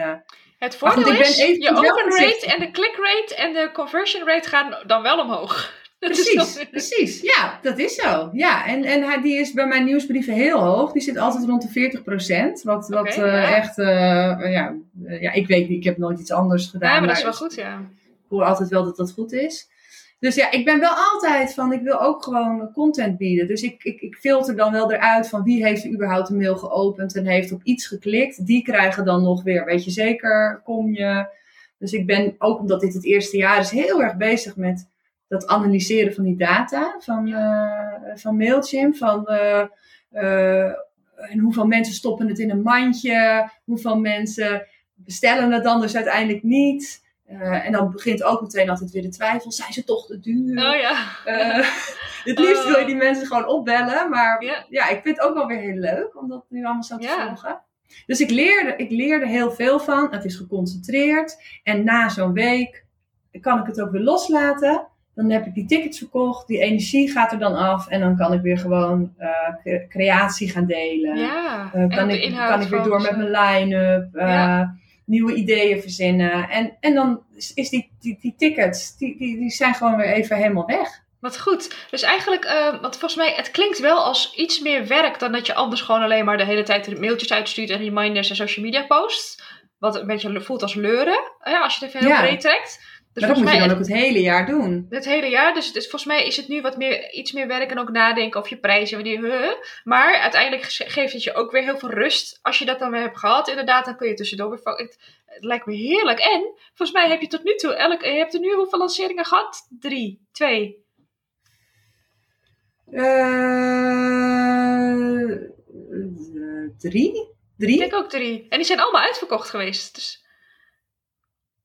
Het voordeel Ach, is, je open rate en de click rate en de conversion rate gaan dan wel omhoog. Precies, precies. Ja, dat is zo. Ja, en, en hij, die is bij mijn nieuwsbrieven heel hoog. Die zit altijd rond de 40% Wat, wat okay, uh, ja. echt, uh, ja, uh, ja, ik weet niet, ik heb nooit iets anders gedaan. Ja, maar dat is wel goed, ja. Ik hoor altijd wel dat dat goed is. Dus ja, ik ben wel altijd van, ik wil ook gewoon content bieden. Dus ik, ik, ik filter dan wel eruit van wie heeft überhaupt een mail geopend en heeft op iets geklikt. Die krijgen dan nog weer, weet je zeker, kom je. Dus ik ben, ook omdat dit het eerste jaar is, heel erg bezig met dat analyseren van die data van, uh, van Mailchimp. Van, uh, uh, en hoeveel mensen stoppen het in een mandje. Hoeveel mensen bestellen het dan dus uiteindelijk niet. En dan begint ook meteen altijd weer de twijfel. Zijn ze toch te duur? Oh ja. het liefst wil je die mensen gewoon opbellen. Maar yeah. ja, ik vind het ook wel weer heel leuk om dat nu allemaal zo te yeah. volgen. Dus ik leerde, ik leerde heel veel van. Het is geconcentreerd. En na zo'n week kan ik het ook weer loslaten. Dan heb ik die tickets verkocht, die energie gaat er dan af en dan kan ik weer gewoon uh, creatie gaan delen. Ja, kan, ik, kan ik weer door met mijn line-up, ja. Nieuwe ideeën verzinnen. En, en dan is die, die, die tickets, die, die, die zijn gewoon weer even helemaal weg. Wat goed. Dus eigenlijk, uh, want volgens mij, het klinkt wel als iets meer werk dan dat je anders gewoon alleen maar de hele tijd mailtjes uitstuurt en reminders en social media posts. wat een beetje voelt als leuren. Ja, als je het even heel Ja. breed trekt. Dus maar dat moet je dan ook het hele jaar doen. het hele jaar. Dus, dus volgens mij is het nu wat meer, iets meer werk en ook nadenken over je prijzen. Wanneer, huh. Maar uiteindelijk ge- geeft het je ook weer heel veel rust. Als je dat dan weer hebt gehad, inderdaad, dan kun je tussendoor weer... Het, het lijkt me heerlijk. En volgens mij heb je tot nu toe, elk, je hebt er nu hoeveel lanceringen gehad? Drie, twee. Eh, eh, drie? Ik Drie? denk ook drie. En die zijn allemaal uitverkocht geweest. Dus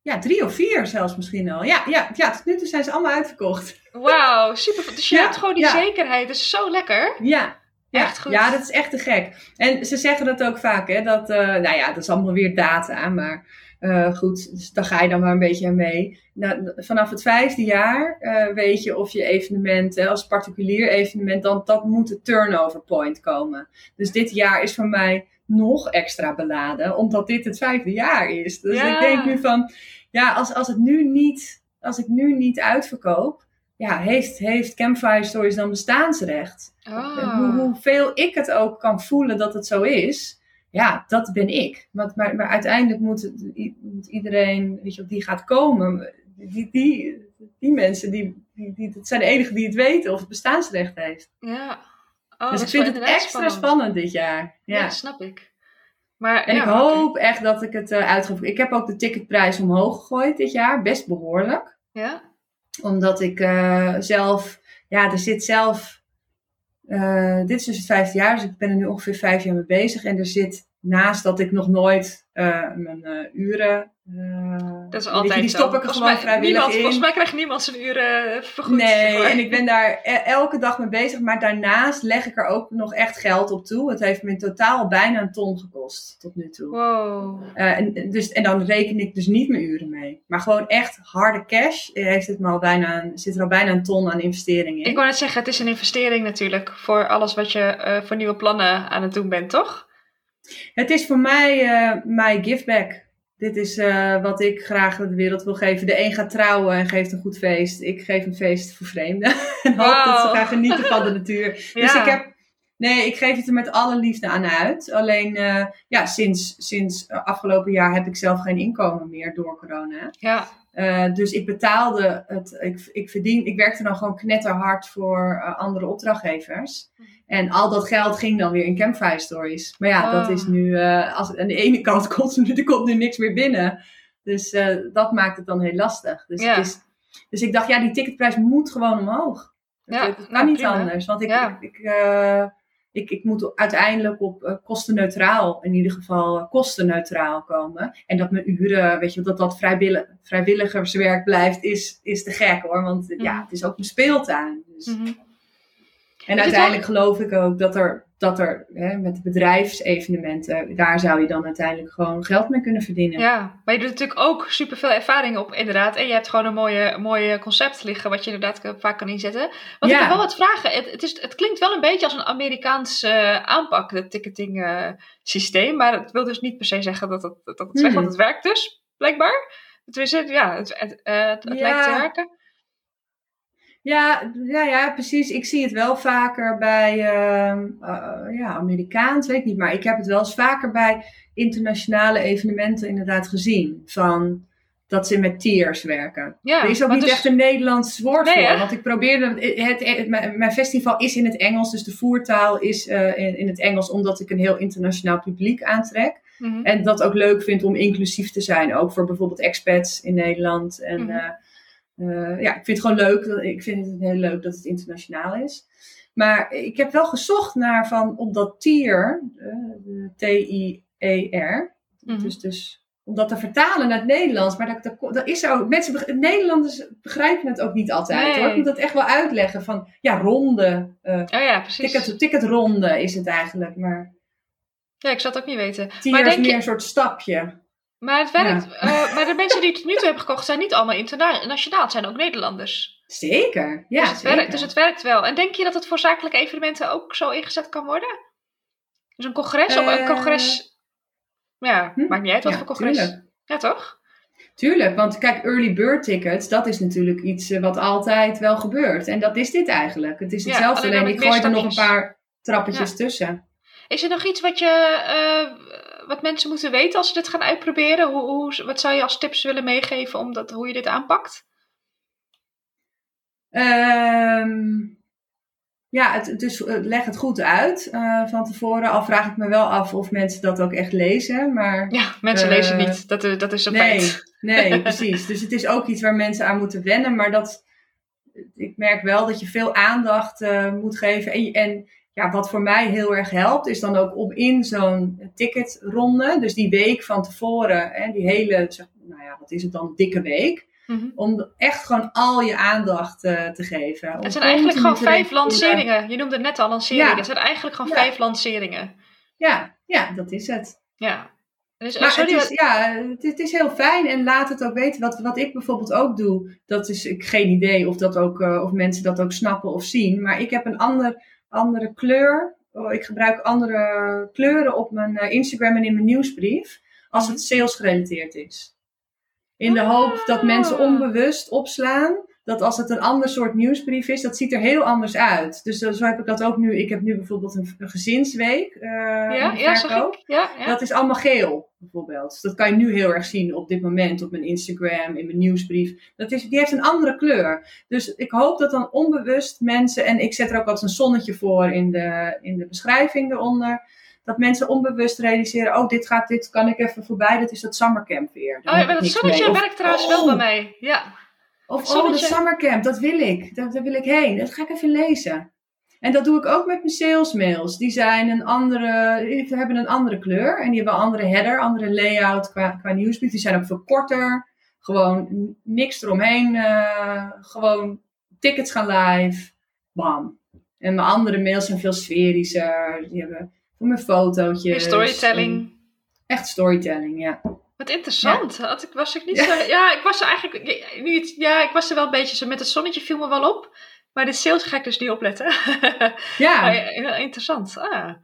Ja, drie of vier zelfs misschien al. Ja, ja, ja, tot nu toe zijn ze allemaal uitverkocht. wauw, super. Dus je Ja, hebt gewoon die ja. zekerheid. Dat is zo lekker. Ja. Ja, Echt goed. ja, dat is echt te gek. En ze zeggen dat ook vaak, hè, dat, eh, nou ja, dat is allemaal weer data, maar eh, goed, dus daar ga je dan maar een beetje aan mee. Nou, vanaf het vijfde jaar eh, weet je of je evenement, hè, als particulier evenement, dan dat moet de turnover point komen. Dus dit jaar is voor mij nog extra beladen, omdat dit het vijfde jaar is. Dus Ja. ik denk nu van, ja, als, als, het nu niet, als ik nu niet uitverkoop, ja, heeft, heeft Campfire Stories dan bestaansrecht? Oh. Hoe, hoeveel ik het ook kan voelen dat het zo is, ja, dat ben ik. Want, maar, maar uiteindelijk moet, iedereen, weet je, die gaat komen, die, die, die mensen, die, die, die, dat zijn de enigen die het weten of het bestaansrecht heeft. Ja. Oh, dus ik vind het extra spannend. dit jaar. Ja, Ja. dat snap ik. Maar, En ja, ik hoop echt dat ik het uh, uit ga Ik heb ook de ticketprijs omhoog gegooid dit jaar, best behoorlijk. Ja? Omdat ik uh, zelf, ja, er zit zelf, uh, dit is dus het vijfde jaar, dus ik ben er nu ongeveer vijf jaar mee bezig. En er zit naast dat ik nog nooit uh, mijn uren. dat is altijd je, die stop ik er gewoon mij, vrijwillig niemand, in. Volgens mij krijgt niemand zijn uren vergoed. Nee, en ik ben daar e-, elke dag mee bezig. Maar daarnaast leg ik er ook nog echt geld op toe. Het heeft me in totaal bijna een ton gekost tot nu toe. Wow. En, dus, en dan reken ik dus niet mijn uren mee. Maar gewoon echt harde cash. Heeft het me al bijna, zit er al bijna een ton aan investeringen in. Ik wou net zeggen, het is een investering natuurlijk. Voor alles wat je voor nieuwe plannen aan het doen bent, toch? Het is voor mij uh, mijn giveback. Dit is uh, wat ik graag de wereld wil geven. De een gaat trouwen en geeft een goed feest. Ik geef een feest voor vreemden. en hoop wow. dat ze gaan genieten van de natuur. ja. Dus ik heb... Nee, ik geef het er met alle liefde aan uit. Alleen, uh, ja, sinds, sinds afgelopen jaar heb ik zelf geen inkomen meer door corona. Ja. Uh, dus ik betaalde het, ik, ik verdien, ik werkte dan gewoon knetterhard voor uh, andere opdrachtgevers. En al dat geld ging dan weer in Campfire Stories. Maar ja, oh. dat is nu, uh, als, aan de ene kant komt er, er komt nu niks meer binnen. Dus dat maakt het dan heel lastig. Dus, ja. is, dus ik dacht, ja, die ticketprijs moet gewoon omhoog. Ja, het, het kan nou, niet prima. anders. Want ik, ja. ik, ik, ik, ik, moet uiteindelijk op uh, kostenneutraal, in ieder geval uh, kostenneutraal komen. En dat mijn uren, weet je, dat dat vrijwillig, vrijwilligerswerk blijft, is, is te gek hoor. Want mm. ja, het is ook mijn speeltuin. Dus. Mm -hmm. En uiteindelijk geloof ik ook dat er, dat er hè, met bedrijfsevenementen, daar zou je dan uiteindelijk gewoon geld mee kunnen verdienen. Ja, maar je doet natuurlijk ook superveel ervaring op, inderdaad. En je hebt gewoon een mooie, mooie concept liggen, wat je inderdaad vaak kan inzetten. Want ja. ik heb wel wat vragen. Het, het, is, het klinkt wel een beetje als een Amerikaans uh, aanpak, het ticketing uh, systeem. Maar het wil dus niet per se zeggen dat het, dat het zegt, mm. want het werkt dus, blijkbaar. Tenminste, ja, het, het, uh, het, het ja. lijkt te werken. Ja, ja, ja, precies. Ik zie het wel vaker bij uh, uh, ja, Amerikaans, weet ik niet. Maar ik heb het wel eens vaker bij internationale evenementen inderdaad gezien. Van dat ze met tiers werken. Ja, er is ook niet dus... echt een Nederlands woord nee, voor. Hè? Want ik probeerde. Het, het, het, mijn festival is in het Engels, dus de voertaal is uh, in, in, het Engels, omdat ik een heel internationaal publiek aantrek. Mm -hmm. En dat ook leuk vind om inclusief te zijn. Ook voor bijvoorbeeld expats in Nederland. En. Mm -hmm. Uh, ja, ik vind het gewoon leuk. Ik vind het heel leuk dat het internationaal is. Maar ik heb wel gezocht naar van op dat tier, uh, T-I-E-R. Mhm. Dus, dus om dat te vertalen naar het Nederlands. Maar dat, dat, dat is ook. Mensen, Nederlanders begrijpen het ook niet altijd nee. hoor. Ik moet dat echt wel uitleggen van ja, ronde. Uh, oh ja, precies. Ticket, ticketronde is het eigenlijk. Maar ja, ik zou het ook niet weten. Tier maar is denk meer je... een soort stapje. Maar het werkt. Ja. Uh, maar de mensen die het nu toe hebben gekocht zijn niet allemaal internationaal. Het zijn ook Nederlanders. Zeker. Ja, dus, het zeker. Werkt, dus het werkt wel. En denk je dat het voor zakelijke evenementen ook zo ingezet kan worden? Dus een congres uh, of een congres. Ja, hm? maakt niet uit wat ja, voor congres. Tuurlijk. Ja, toch? Tuurlijk, want kijk, early bird tickets, dat is natuurlijk iets uh, wat altijd wel gebeurt. En dat is dit eigenlijk. Het is hetzelfde, ja, alleen, alleen ik gooi er nog een paar trappetjes tussen. Is er nog iets wat je, wat mensen moeten weten als ze dit gaan uitproberen? Hoe, hoe, wat zou je als tips willen meegeven om dat, hoe je dit aanpakt? Um, ja, het, het is, leg het goed uit uh, van tevoren. Al vraag ik me wel af of mensen dat ook echt lezen. Maar, ja, mensen uh, lezen niet. Dat, dat is een nee, feit. Nee, precies. Dus het is ook iets waar mensen aan moeten wennen. Maar dat, ik merk wel dat je veel aandacht uh, moet geven. En, en ja, wat voor mij heel erg helpt, is dan ook om in zo'n ticketronde, dus die week van tevoren, hè, die hele, zeg, nou ja, wat is het dan, dikke week, Mhm. om echt gewoon al je aandacht uh, te geven. Het zijn eigenlijk gewoon vijf lanceringen. Je noemde het net al lanceringen. Ja. Het zijn eigenlijk gewoon Ja. vijf lanceringen. Ja, ja, dat is het. Ja. Dus, eh, Maar sorry, het is, wat- ja, het, het is heel fijn en laat het ook weten. Wat, wat ik bijvoorbeeld ook doe, dat is ik geen idee of, dat ook, eh, of mensen dat ook snappen of zien. Maar ik heb een ander, andere kleur. Oh, ik gebruik andere kleuren op mijn eh, Instagram en in mijn nieuwsbrief. Als het sales gerelateerd is. In de hoop dat mensen Ah. onbewust opslaan. Dat als het een ander soort nieuwsbrief is, dat ziet er heel anders uit. Dus eh, zo heb ik dat ook nu. Ik heb nu bijvoorbeeld een, gezinsweek. eh, ja, zag ik. Ja, ja. Dat is allemaal geel, bijvoorbeeld. Dus dat kan je nu heel erg zien op dit moment op mijn Instagram, in mijn nieuwsbrief. Dat is, die heeft een andere kleur. Dus ik hoop dat dan onbewust mensen, en ik zet er ook altijd een zonnetje voor in de, in de beschrijving eronder, dat mensen onbewust realiseren, oh, dit, gaat, dit kan ik even voorbij, dat is dat summercamp weer. Daar Oh ja, dat zonnetje werkt trouwens wel oh, bij mij. Ja. Of, oh, dat summercamp, dat wil ik. Daar, daar wil ik heen. Dat ga ik even lezen. En dat doe ik ook met mijn salesmails. Die zijn een andere, die hebben een andere kleur. En die hebben een andere header, andere layout qua, qua nieuwsbrief. Die zijn ook veel korter. Gewoon niks eromheen. eh, gewoon tickets gaan live. Bam. En mijn andere mails zijn veel sferischer. Die hebben voor mijn fotootjes. Storytelling. Echt storytelling, ja. Wat interessant. Had ik, was ik niet zo... Ja, ik was er eigenlijk... Nu het, ja, ik was er wel een beetje zo... Met het zonnetje viel me wel op. Maar de sales ga ik dus niet opletten. Ja. Ja, interessant. Ah.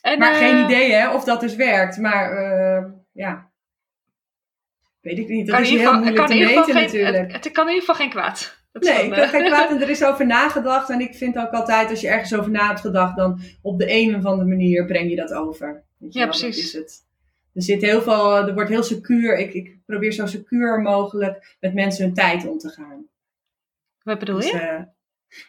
En, Maar eh, geen idee hè, of dat dus werkt. Maar eh, ja. Weet ik niet. Dat kan is heel moeilijk kan te in ieder meten geval geen- natuurlijk. Het, het kan in ieder geval geen kwaad. Dat Nee, ik eh, geen kwaad en er is over nagedacht. En ik vind ook altijd, als je ergens over na hebt gedacht, dan op de een of andere manier breng je dat over. Weet je Ja, wel, precies. is het. Er zit heel veel, er wordt heel secuur. Ik, ik probeer zo secuur mogelijk met mensen hun tijd om te gaan. Wat bedoel Dus, je? eh,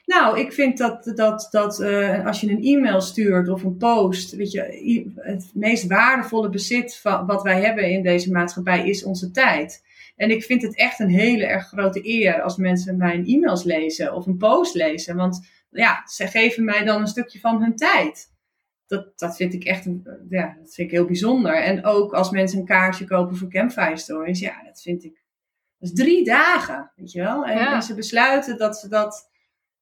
nou, ik vind dat, dat, dat eh, als je een e-mail stuurt of een post, weet je, het meest waardevolle bezit van wat wij hebben in deze maatschappij is onze tijd. En ik vind het echt een hele erg grote eer als mensen mijn e-mails lezen of een post lezen. Want ja, ze geven mij dan een stukje van hun tijd. Dat, dat vind ik echt ja, dat vind ik heel bijzonder. En ook als mensen een kaartje kopen voor Campfire Stories, ja, dat vind ik. Dat is drie dagen, weet je wel. En, Ja. en ze besluiten dat ze dat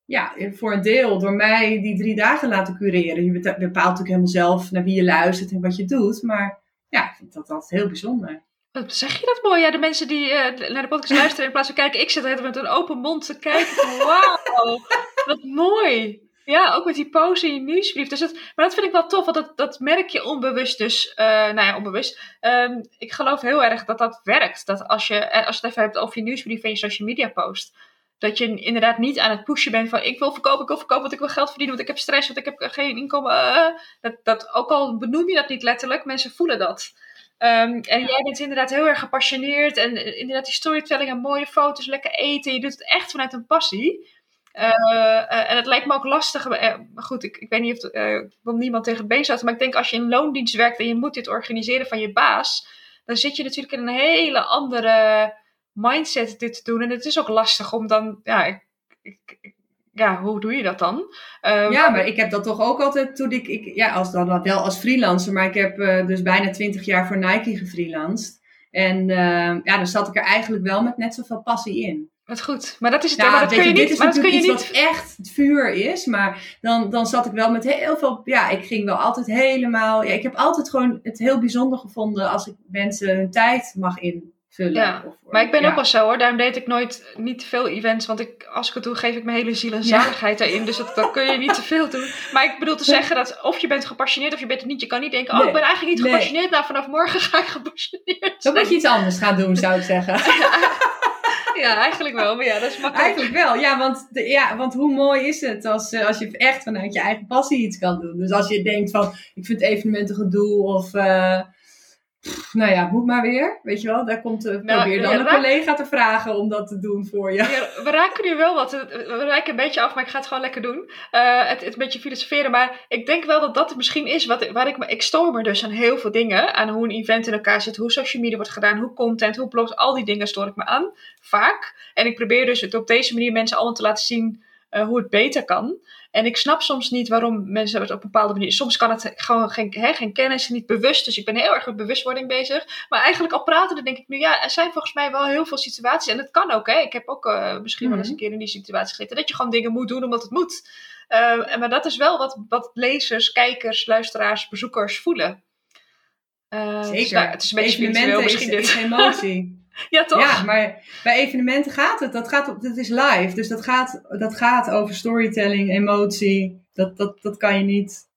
ja, voor een deel door mij die drie dagen laten cureren. Je bepaalt natuurlijk helemaal zelf naar wie je luistert en wat je doet. Maar ja, ik vind dat altijd heel bijzonder. Wat zeg je dat mooi? Ja, de mensen die eh, naar de podcast luisteren in plaats van kijken, ik zit er met een open mond te kijken. Wauw, wat mooi. Ja, ook met die pose in je nieuwsbrief. Dus dat, maar dat vind ik wel tof, want dat, dat merk je onbewust dus. eh, nou ja, onbewust. Ehm, ik geloof heel erg dat dat werkt. Dat als je, eh, als je het even hebt over je nieuwsbrief en je social media post. Dat je inderdaad niet aan het pushen bent van ik wil verkopen, ik wil verkopen, want ik wil geld verdienen, want ik heb stress, want ik heb geen inkomen. eh. dat, dat, ook al benoem je dat niet letterlijk, mensen voelen dat. Ehm, en jij bent inderdaad heel erg gepassioneerd. En eh, inderdaad die storytelling en mooie foto's, lekker eten. Je doet het echt vanuit een passie. Eh, en het lijkt me ook lastig. maar goed, ik, ik weet niet of ik wil niemand tegen het been. Maar ik denk als je in loondienst werkt en je moet dit organiseren van je baas. Dan zit je natuurlijk in een hele andere mindset dit te doen. En het is ook lastig om dan. Ja, ik, ik- ja hoe doe je dat dan? Eh, Ja, maar ik heb dat toch ook altijd toen ik, ik ja, als, dan wel als freelancer, maar ik heb eh, dus bijna twintig jaar voor Nike gefreelanced. En eh, ja, dan zat ik er eigenlijk wel met net zoveel passie in. Wat goed. Maar dat is het. Ja, maar dat kun je dit niet. is Maar dat kun natuurlijk je iets niet. wat echt het vuur is. Maar dan, dan zat ik wel met heel veel... Ja, ik ging wel altijd helemaal... Ja, ik heb altijd gewoon het heel bijzonder gevonden als ik mensen hun tijd mag Ja, Of- Maar ik ben ja. ook wel zo hoor. Daarom deed ik nooit niet te veel events. Want ik, als ik het doe, geef ik mijn hele ziel en Ja. zaligheid daarin. Dus dat, dan kun je niet te veel doen. Maar ik bedoel te zeggen dat of je bent gepassioneerd of je bent het niet. Je kan niet denken, oh ik ben eigenlijk niet Nee. gepassioneerd. Nou, vanaf morgen ga ik gepassioneerd Dan zijn. moet je iets anders gaan doen, zou ik zeggen. Ja, eigenlijk wel. Maar ja, dat is makkelijk. Eigenlijk wel, ja want, de- ja, want hoe mooi is het als, eh, als je echt vanuit je eigen passie iets kan doen. Dus als je denkt van, ik vind evenementen gedoe of, eh, nou ja, moet maar weer. Weet je wel, daar komt uh, Nou, probeer dan ja, een raak- collega te vragen om dat te doen voor je. Ja, we raken nu wel wat. We raken een beetje af, maar ik ga het gewoon lekker doen. Eh, het, het een beetje filosoferen. Maar ik denk wel dat dat het misschien is wat, waar ik me. Ik stoor me dus aan heel veel dingen. Aan hoe een event in elkaar zit, hoe social media wordt gedaan, hoe content, hoe blogs. Al die dingen stoor ik me aan. Vaak. En ik probeer dus het op deze manier mensen allemaal te laten zien eh, hoe het beter kan. En ik snap soms niet waarom mensen het op een bepaalde manier. Soms kan het gewoon geen, hè, geen kennis, niet bewust. Dus ik ben heel erg met bewustwording bezig. Maar eigenlijk al praten, denk ik nu, ja, er zijn volgens mij wel heel veel situaties. En het kan ook, hè. Ik heb ook eh, misschien wel eens een keer in die situatie gezeten. Dat je gewoon dingen moet doen omdat het moet. En maar dat is wel wat, wat lezers, kijkers, luisteraars, bezoekers voelen. Eh, dus Zeker. nou, het is een beetje spiritueel misschien is, dit. is emotie. ja, toch? Ja, maar bij evenementen gaat het. Dat, gaat op, dat is live. Dus dat gaat, dat gaat over storytelling, emotie. Dat, dat, dat kan je niet.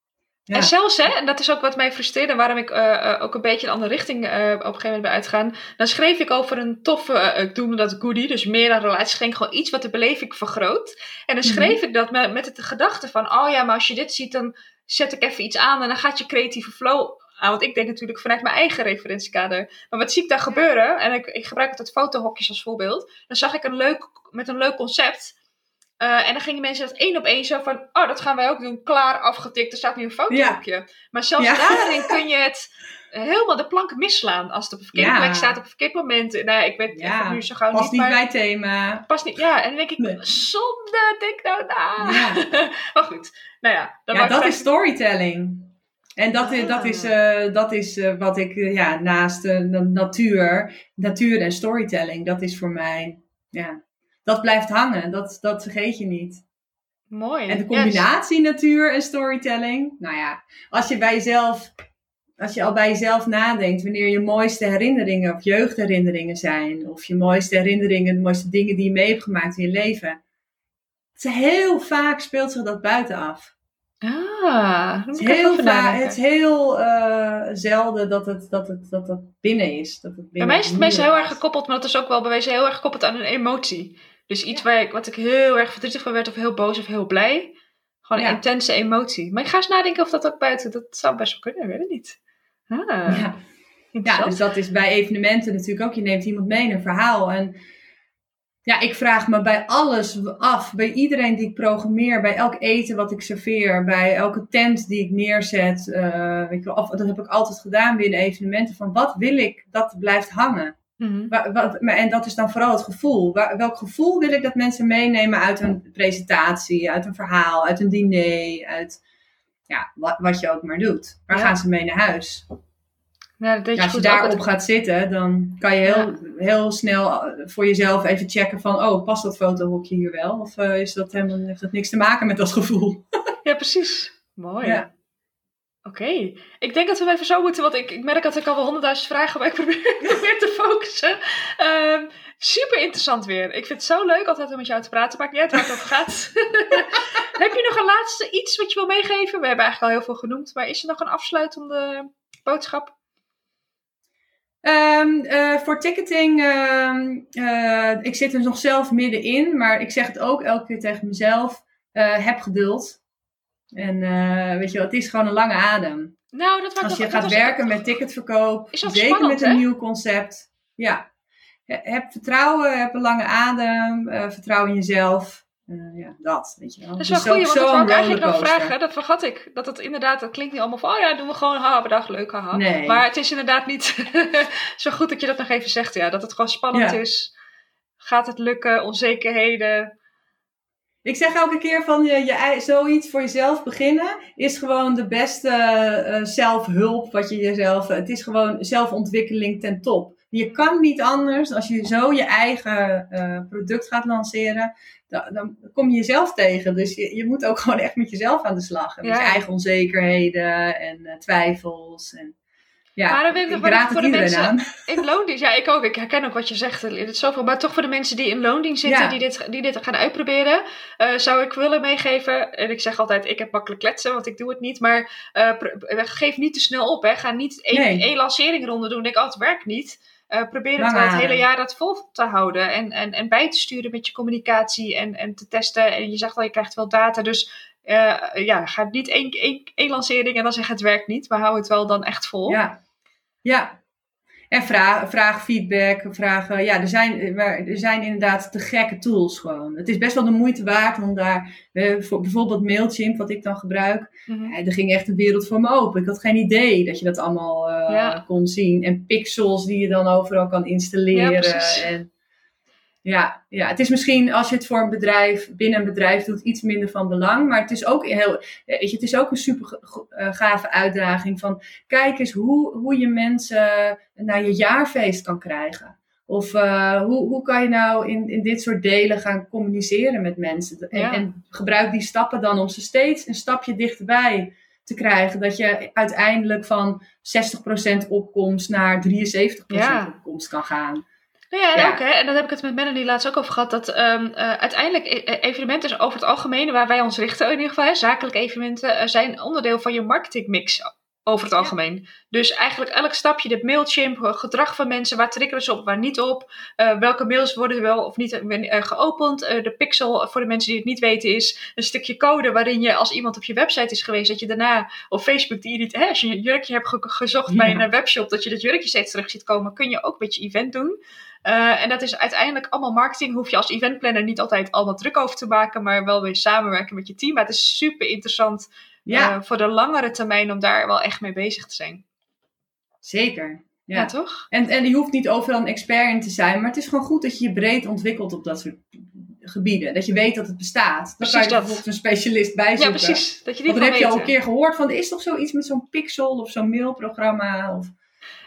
Ja. En zelfs, hè, en dat is ook wat mij frustreerde, waarom ik eh, eh, ook een beetje een andere richting eh, op een gegeven moment ben uitgegaan. Dan schreef ik over een toffe, eh, ik noemde dat goodie, dus meer dan relaties, ging gewoon iets wat de beleving vergroot. En dan schreef ik dat met, met het gedachte van, oh ja, maar als je dit ziet, dan zet ik even iets aan en dan gaat je creatieve flow aan. Want ik denk natuurlijk vanuit mijn eigen referentiekader. Maar wat zie ik daar gebeuren? En ik, ik gebruik altijd fotohokjes als voorbeeld. Dan zag ik een leuk, met een leuk concept. Uh, en dan gingen mensen dat één op één zo van, oh, dat gaan wij ook doen, klaar, afgetikt, er staat nu een fotohokje. Ja. Maar zelfs ja. daarin kun je het helemaal de plank misslaan als het op een verkeerde ja. plek staat op een verkeerd moment. Nou, ik weet ja. nu zo gauw Past niet, niet maar... bij thema. Past niet, ja. En dan denk ik, nee. zonde, denk nou na. maar goed, nou ja. ja, dat is storytelling. En dat, ah. is, dat is, uh, dat is uh, wat ik, uh, ja, naast natuur, natuur en storytelling, dat is voor mij, ja, dat blijft hangen. Dat, dat vergeet je niet. Mooi. En de combinatie yes. natuur en storytelling. Nou ja, als je bij jezelf, als je al bij jezelf nadenkt, wanneer je mooiste herinneringen of jeugdherinneringen zijn, of je mooiste herinneringen, de mooiste dingen die je mee hebt gemaakt in je leven. Het is heel vaak speelt zich dat Ah, het is heel, vaak, het is heel uh, zelden dat het, dat, het, dat het binnen is. Dat het binnen bij mij is het meestal heel erg gekoppeld, maar dat is ook wel bij wijze heel erg gekoppeld aan een emotie. Dus iets ja. waar ik, wat ik heel erg verdrietig van werd, of heel boos of heel blij. Gewoon een ja. intense emotie. Maar ik ga eens nadenken of dat ook buiten, dat zou best wel kunnen, ik weet het niet. Ah, ja. ja, dus dat is bij evenementen natuurlijk ook. Je neemt iemand mee in een verhaal. En ja, ik vraag me bij alles af. Bij iedereen die ik programmeer, bij elk eten wat ik serveer, bij elke tent die ik neerzet. Uh, weet je wel, of, dat heb ik altijd gedaan binnen evenementen. Van wat wil ik dat blijft hangen? Wat, wat, en dat is dan vooral het gevoel. Welk gevoel wil ik dat mensen meenemen uit een presentatie, uit een verhaal, uit een diner, uit ja, wat, wat je ook maar doet. Waar Ja. gaan ze mee naar huis? Ja, dat je als je daarop gaat zitten, dan kan je heel, heel snel eh, voor jezelf even checken van, oh, past dat fotohokje hier wel? Of eh, is dat helemaal, heeft dat niks te maken met dat gevoel? Ja, precies. Mooi. Ja. Oké. Ik denk dat we even zo moeten, want ik, ik merk dat ik al wel honderdduizend vragen, maar ik probeer, ik probeer te focussen. Ehm, super interessant weer. Ik vind het zo leuk altijd om met jou te praten. Maakt niet uit waar het over gaat. Heb je nog een laatste iets wat je wil meegeven? We hebben eigenlijk al heel veel genoemd, maar is er nog een afsluitende boodschap? Ehm, eh, voor ticketing, ehm, eh, ik zit er nog zelf middenin, maar ik zeg het ook elke keer tegen mezelf, eh, heb geduld. En weet je wel, het is gewoon een lange adem. Nou, dat Als je gaat dat was- werken met ticketverkoop, zeker spannend, met een hè? nieuw concept. Ja, He- heb vertrouwen, heb een lange adem, vertrouw in jezelf. Eh, ja, dat, weet je wel. Dat is Het wel goed, want dat wou ik eigenlijk nog vragen. Dat vergat ik. Dat het inderdaad, dat klinkt niet allemaal van, oh ja, doen we gewoon, haha, bedag, leuk, haha. Nee. Maar het is inderdaad niet zo goed dat je dat nog even zegt, ja. Dat het gewoon spannend Ja. is. Gaat het lukken? Onzekerheden? Ik zeg elke keer van je, je, zoiets voor jezelf beginnen is gewoon de beste eh, zelfhulp wat je jezelf. Het is gewoon zelfontwikkeling ten top. Je kan niet anders als je zo je eigen eh, product gaat lanceren. Dan, dan kom je jezelf tegen. Dus je, je moet ook gewoon echt met jezelf aan de slag. En met je eigen onzekerheden en eh, twijfels. En, ja, Maar dan ik ik raad voor de mensen- aan. In loondienst, ja, ik ook. Ik herken ook wat je zegt. Het is zoveel. Maar toch voor de mensen die in loondienst zitten, Ja. die, dit, die dit gaan uitproberen, eh, zou ik willen meegeven. En ik zeg altijd, ik heb makkelijk kletsen, want ik doe het niet. Maar eh, geef niet te snel op. Hè. Ga niet één, Nee. één lancering doen. Denk, oh, het werkt niet. Eh, probeer het het hele jaar dat vol te houden. En, en, en bij te sturen met je communicatie en, en te testen. En je zegt al, je krijgt wel data. Dus eh, ja, ga niet één, één, één lancering en dan zeggen het werkt niet. Maar hou het wel dan echt vol. Ja. ja, En vraag, vraag feedback, vragen. Ja, er zijn, maar er zijn inderdaad te gekke tools gewoon. Het is best wel de moeite waard om daar, eh, voor bijvoorbeeld Mailchimp, wat ik dan gebruik. Mhm. Ja, er ging echt een wereld voor me open. Ik had geen idee dat je dat allemaal eh, Ja. kon zien. En pixels die je dan overal kan installeren. Ja, en ja, ja, het is misschien als je het voor een bedrijf, binnen een bedrijf doet, iets minder van belang. Maar het is ook, heel, eh, weet je, het is ook een super eh, gave uitdaging van kijk eens hoe, hoe je mensen naar je jaarfeest kan krijgen. Of eh, hoe, hoe kan je nou in, in dit soort delen gaan communiceren met mensen? En, Ja. en gebruik die stappen dan om ze steeds een stapje dichterbij te krijgen. Dat je uiteindelijk van 60% opkomst naar 73% Ja. opkomst kan gaan. Nou ja, en Ja. ook hè, en daar heb ik het met Melanie laatst ook over gehad, dat ehm, eh, uiteindelijk e- eh, evenementen over het algemeen, waar wij ons richten in ieder geval, hè, zakelijke evenementen, eh, zijn onderdeel van je marketingmix over het algemeen. Dus eigenlijk elk stapje, de Mailchimp, eh, gedrag van mensen, waar triggeren ze op, waar niet op, welke mails worden wel of niet geopend, de pixel voor de mensen die het niet weten is een stukje code waarin je als iemand op je website is geweest, dat je daarna op Facebook, die niet, hè, als je een jurkje hebt ge- gezocht bij een webshop, dat je dat jurkje steeds terug ziet komen, kun je ook met je event doen. Eh, en dat is uiteindelijk allemaal marketing. Hoef je als eventplanner niet altijd allemaal druk over te maken, maar wel weer samenwerken met je team. Maar het is super interessant Ja, eh, voor de langere termijn om daar wel echt mee bezig te zijn. zeker. Ja, Ja. toch? En, en je hoeft niet overal een expert in te zijn, maar het is gewoon goed dat je je breed ontwikkelt op dat soort gebieden. Dat je weet dat het bestaat. Dan Precies kan je dat. bijvoorbeeld een specialist bij Ja, precies. Dat je die Want dan heb je al een keer gehoord van, er is toch zoiets met zo'n pixel of zo'n mailprogramma? Of,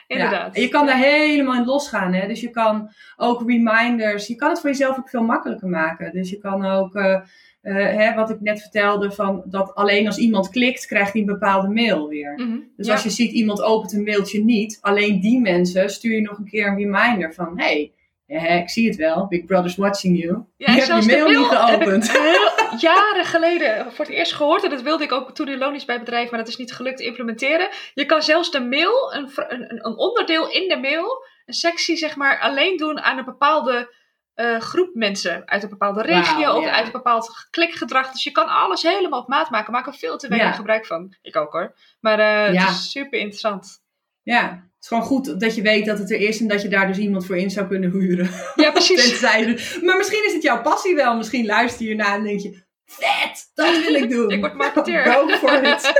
Inderdaad. Ja. En je kan daar helemaal in losgaan. Hè? Dus je kan ook reminders, je kan het voor jezelf ook veel makkelijker maken. Dus je kan ook, eh, eh, hè, wat ik net vertelde, van dat alleen als iemand klikt, krijgt hij een bepaalde mail weer. Mhm. Dus als je ziet iemand opent een mailtje niet, alleen die mensen stuur je nog een keer een reminder van, hey, ik zie het wel, Big Brother's watching you. Ja, je hebt je mail, niet heb ik geopend. heel jaren geleden voor het eerst gehoord. En dat wilde ik ook toen in loonisch bij bedrijf, maar dat is niet gelukt te implementeren. Je kan zelfs de mail, een, een, een- onderdeel in de mail, een sectie zeg maar, alleen doen aan een bepaalde eh, groep mensen. Uit een bepaalde regio ja. uit een bepaald klikgedrag. Dus je kan alles helemaal op maat maken. Maak er veel te weinig Ja. gebruik van. Ik ook hoor. Maar eh, Ja. het is super interessant. Ja, is gewoon goed dat je weet dat het er is en dat je daar dus iemand voor in zou kunnen huren. Ja, precies. Tenzij maar misschien is het jouw passie wel. Misschien luister je naar en denk je, vet, dat wil ik doen. Ik word marketeer. Go for it.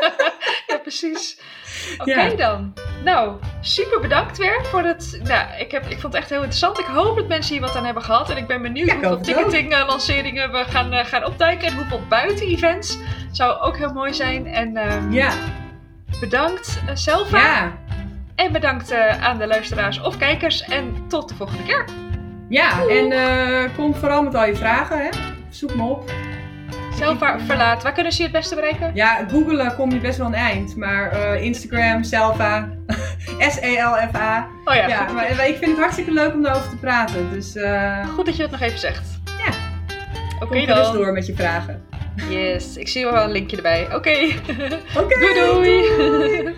ja, precies. Oké Ja. dan. Nou, super bedankt weer voor het. Nou, ik, heb, ik vond het echt heel interessant. Ik hoop dat mensen hier wat aan hebben gehad. En ik ben benieuwd Ja, hoeveel ticketing-lanceringen we gaan, eh, gaan opduiken. En hoeveel buiten-events. Zou ook heel mooi zijn. En ehm, Ja, bedankt, eh, Selva. ja, En bedankt eh, aan de luisteraars of kijkers. En tot de volgende keer. ja. En eh, kom vooral met al je vragen, hè. Zoek me op. Selva Verlaat. Waar kunnen ze je het beste bereiken? Ja, googelen kom je best wel een eind. Maar eh, Instagram, Selva, S-E-L-F-A. Oh ja, maar ik vind het hartstikke leuk om daarover te praten. Dus Goed dat je dat nog even zegt. Ja. Oké kom gerust dan. door met je vragen. Yes, ik zie wel een linkje erbij. Oké. Oké, doei doei.